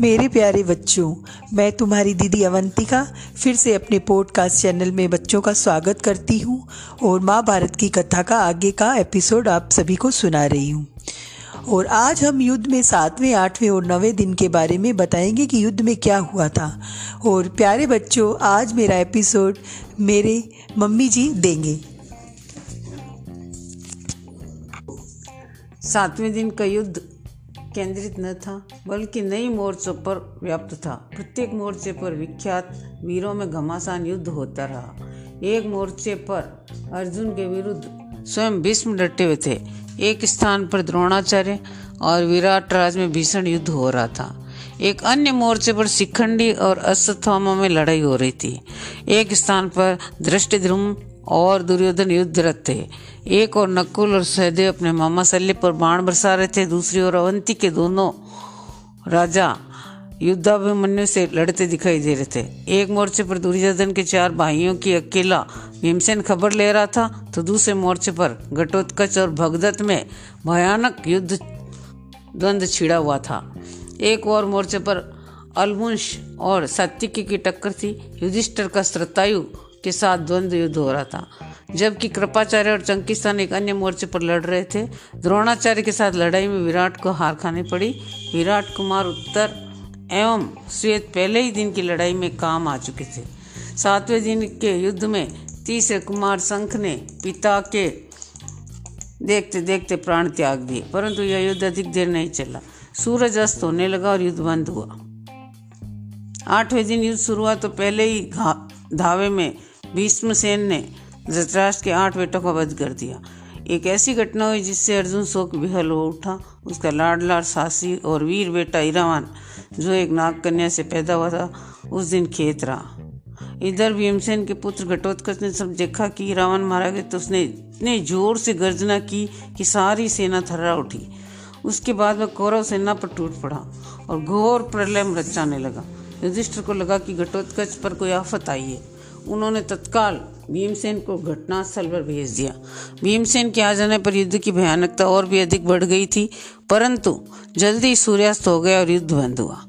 मेरे प्यारे बच्चों, मैं तुम्हारी दीदी अवंतिका फिर से अपने पॉडकास्ट चैनल में बच्चों का स्वागत करती हूँ और महाभारत की कथा का आगे का एपिसोड आप सभी को सुना रही हूँ। और आज हम युद्ध में सातवें, आठवें और नवें दिन के बारे में बताएँगे कि युद्ध में क्या हुआ था। और प्यारे बच्चों, आज मेरा एपिसोड मेरे मम्मी जी देंगे। सातवें दिन का युद्ध केंद्रित न था, बल्कि नई मोर्चों पर व्याप्त था। प्रत्येक मोर्चे पर विख्यात वीरों में घमासान युद्ध होता रहा। एक मोर्चे पर अर्जुन के विरुद्ध स्वयं भीष्म डटे हुए थे। एक स्थान पर द्रोणाचार्य और विराट राज में भीषण युद्ध हो रहा था। एक अन्य मोर्चे पर शिखंडी और अश्वत्थामा में लड़ाई हो रही थी। एक स्थान पर दृष्टिध्रुम और दुर्योधन युद्धरत थे एक और नकुल और सहदेव अपने मामा शल्य पर बाण बरसा रहे थे, दूसरी ओर अवंती के दोनों राजा युद्धाभिमन्यु से लड़ते दिखाई दे रहे थे। एक मोर्चे पर दुर्योधन के चार भाइयों की अकेला भीमसेन खबर ले रहा था तो दूसरे मोर्चे पर घटोत्कच और भगदत्त में भयानक युद्ध द्वंद्व छिड़ा हुआ था। एक और मोर्चे पर अलमुंश और सत्यकी की टक्कर थी। युधिष्ठर का श्रतायु के साथ द्वंद्व युद्ध हो रहा था। जबकि कृपाचार्य और चंकिस्तान एक अन्य मोर्चे पर लड़ रहे थे। द्रोणाचार्य के साथ लड़ाई में विराट को हार खानी पड़ी। विराट कुमार उत्तर एवं श्वेत पहले ही दिन की लड़ाई में काम आ चुके थे। सातवें दिन के युद्ध में तीसरे कुमार शंख ने पिता के देखते देखते प्राण त्याग दिए, परंतु यह युद्ध अधिक देर नहीं चला। सूरज अस्त होने लगा और युद्ध बंद हुआ। आठवें दिन युद्ध शुरू हुआ तो पहले ही धावे में भीष्मसेन ने धृतराष्ट्र के आठ बेटों का वध कर दिया। एक ऐसी घटना हुई जिससे अर्जुन शोक विहल हो उठा। उसका लाडलार सासी और वीर बेटा इरावान, जो एक नाग कन्या से पैदा हुआ था, उस दिन खेत रहा। इधर भीमसेन के पुत्र घटोत्कच ने सब देखा कि रावण मारा गया तो उसने इतने ज़ोर से गर्जना की कि सारी सेना थर्रा उठी। उसके बाद वह कौरव सेना पर टूट पड़ा और घोर प्रलय मचाने लगा। युधिष्ठिर को लगा कि घटोत्कच पर कोई आफत आई है। उन्होंने तत्काल भीमसेन को घटनास्थल पर भेज दिया। भीमसेन के आ जाने पर युद्ध की भयानकता और भी अधिक बढ़ गई थी, परंतु जल्दी सूर्यास्त हो गया और युद्ध बंद हुआ।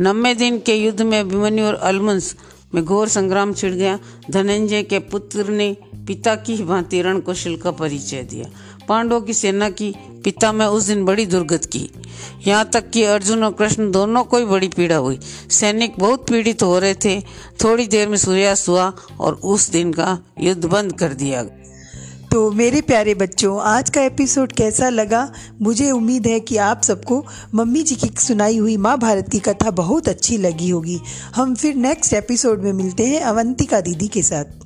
नब्बे दिन के युद्ध में अभिमन्यु और अलमंस में घोर संग्राम छिड़ गया। धनंजय के पुत्र ने पिता की भांति रण कौशल का परिचय दिया। पांडवों की सेना की पिता में उस दिन बड़ी दुर्गत की। यहाँ तक कि अर्जुन और कृष्ण दोनों को ही बड़ी पीड़ा हुई। सैनिक बहुत पीड़ित हो रहे थे। थोड़ी देर में सूर्यास्त हुआ और उस दिन का युद्ध बंद कर दिया तो मेरे प्यारे बच्चों, आज का एपिसोड कैसा लगा? मुझे उम्मीद है कि आप सबको मम्मी जी की सुनाई हुई माँ भारत की कथा बहुत अच्छी लगी होगी। हम फिर नेक्स्ट एपिसोड में मिलते हैं अवंतिका दीदी के साथ।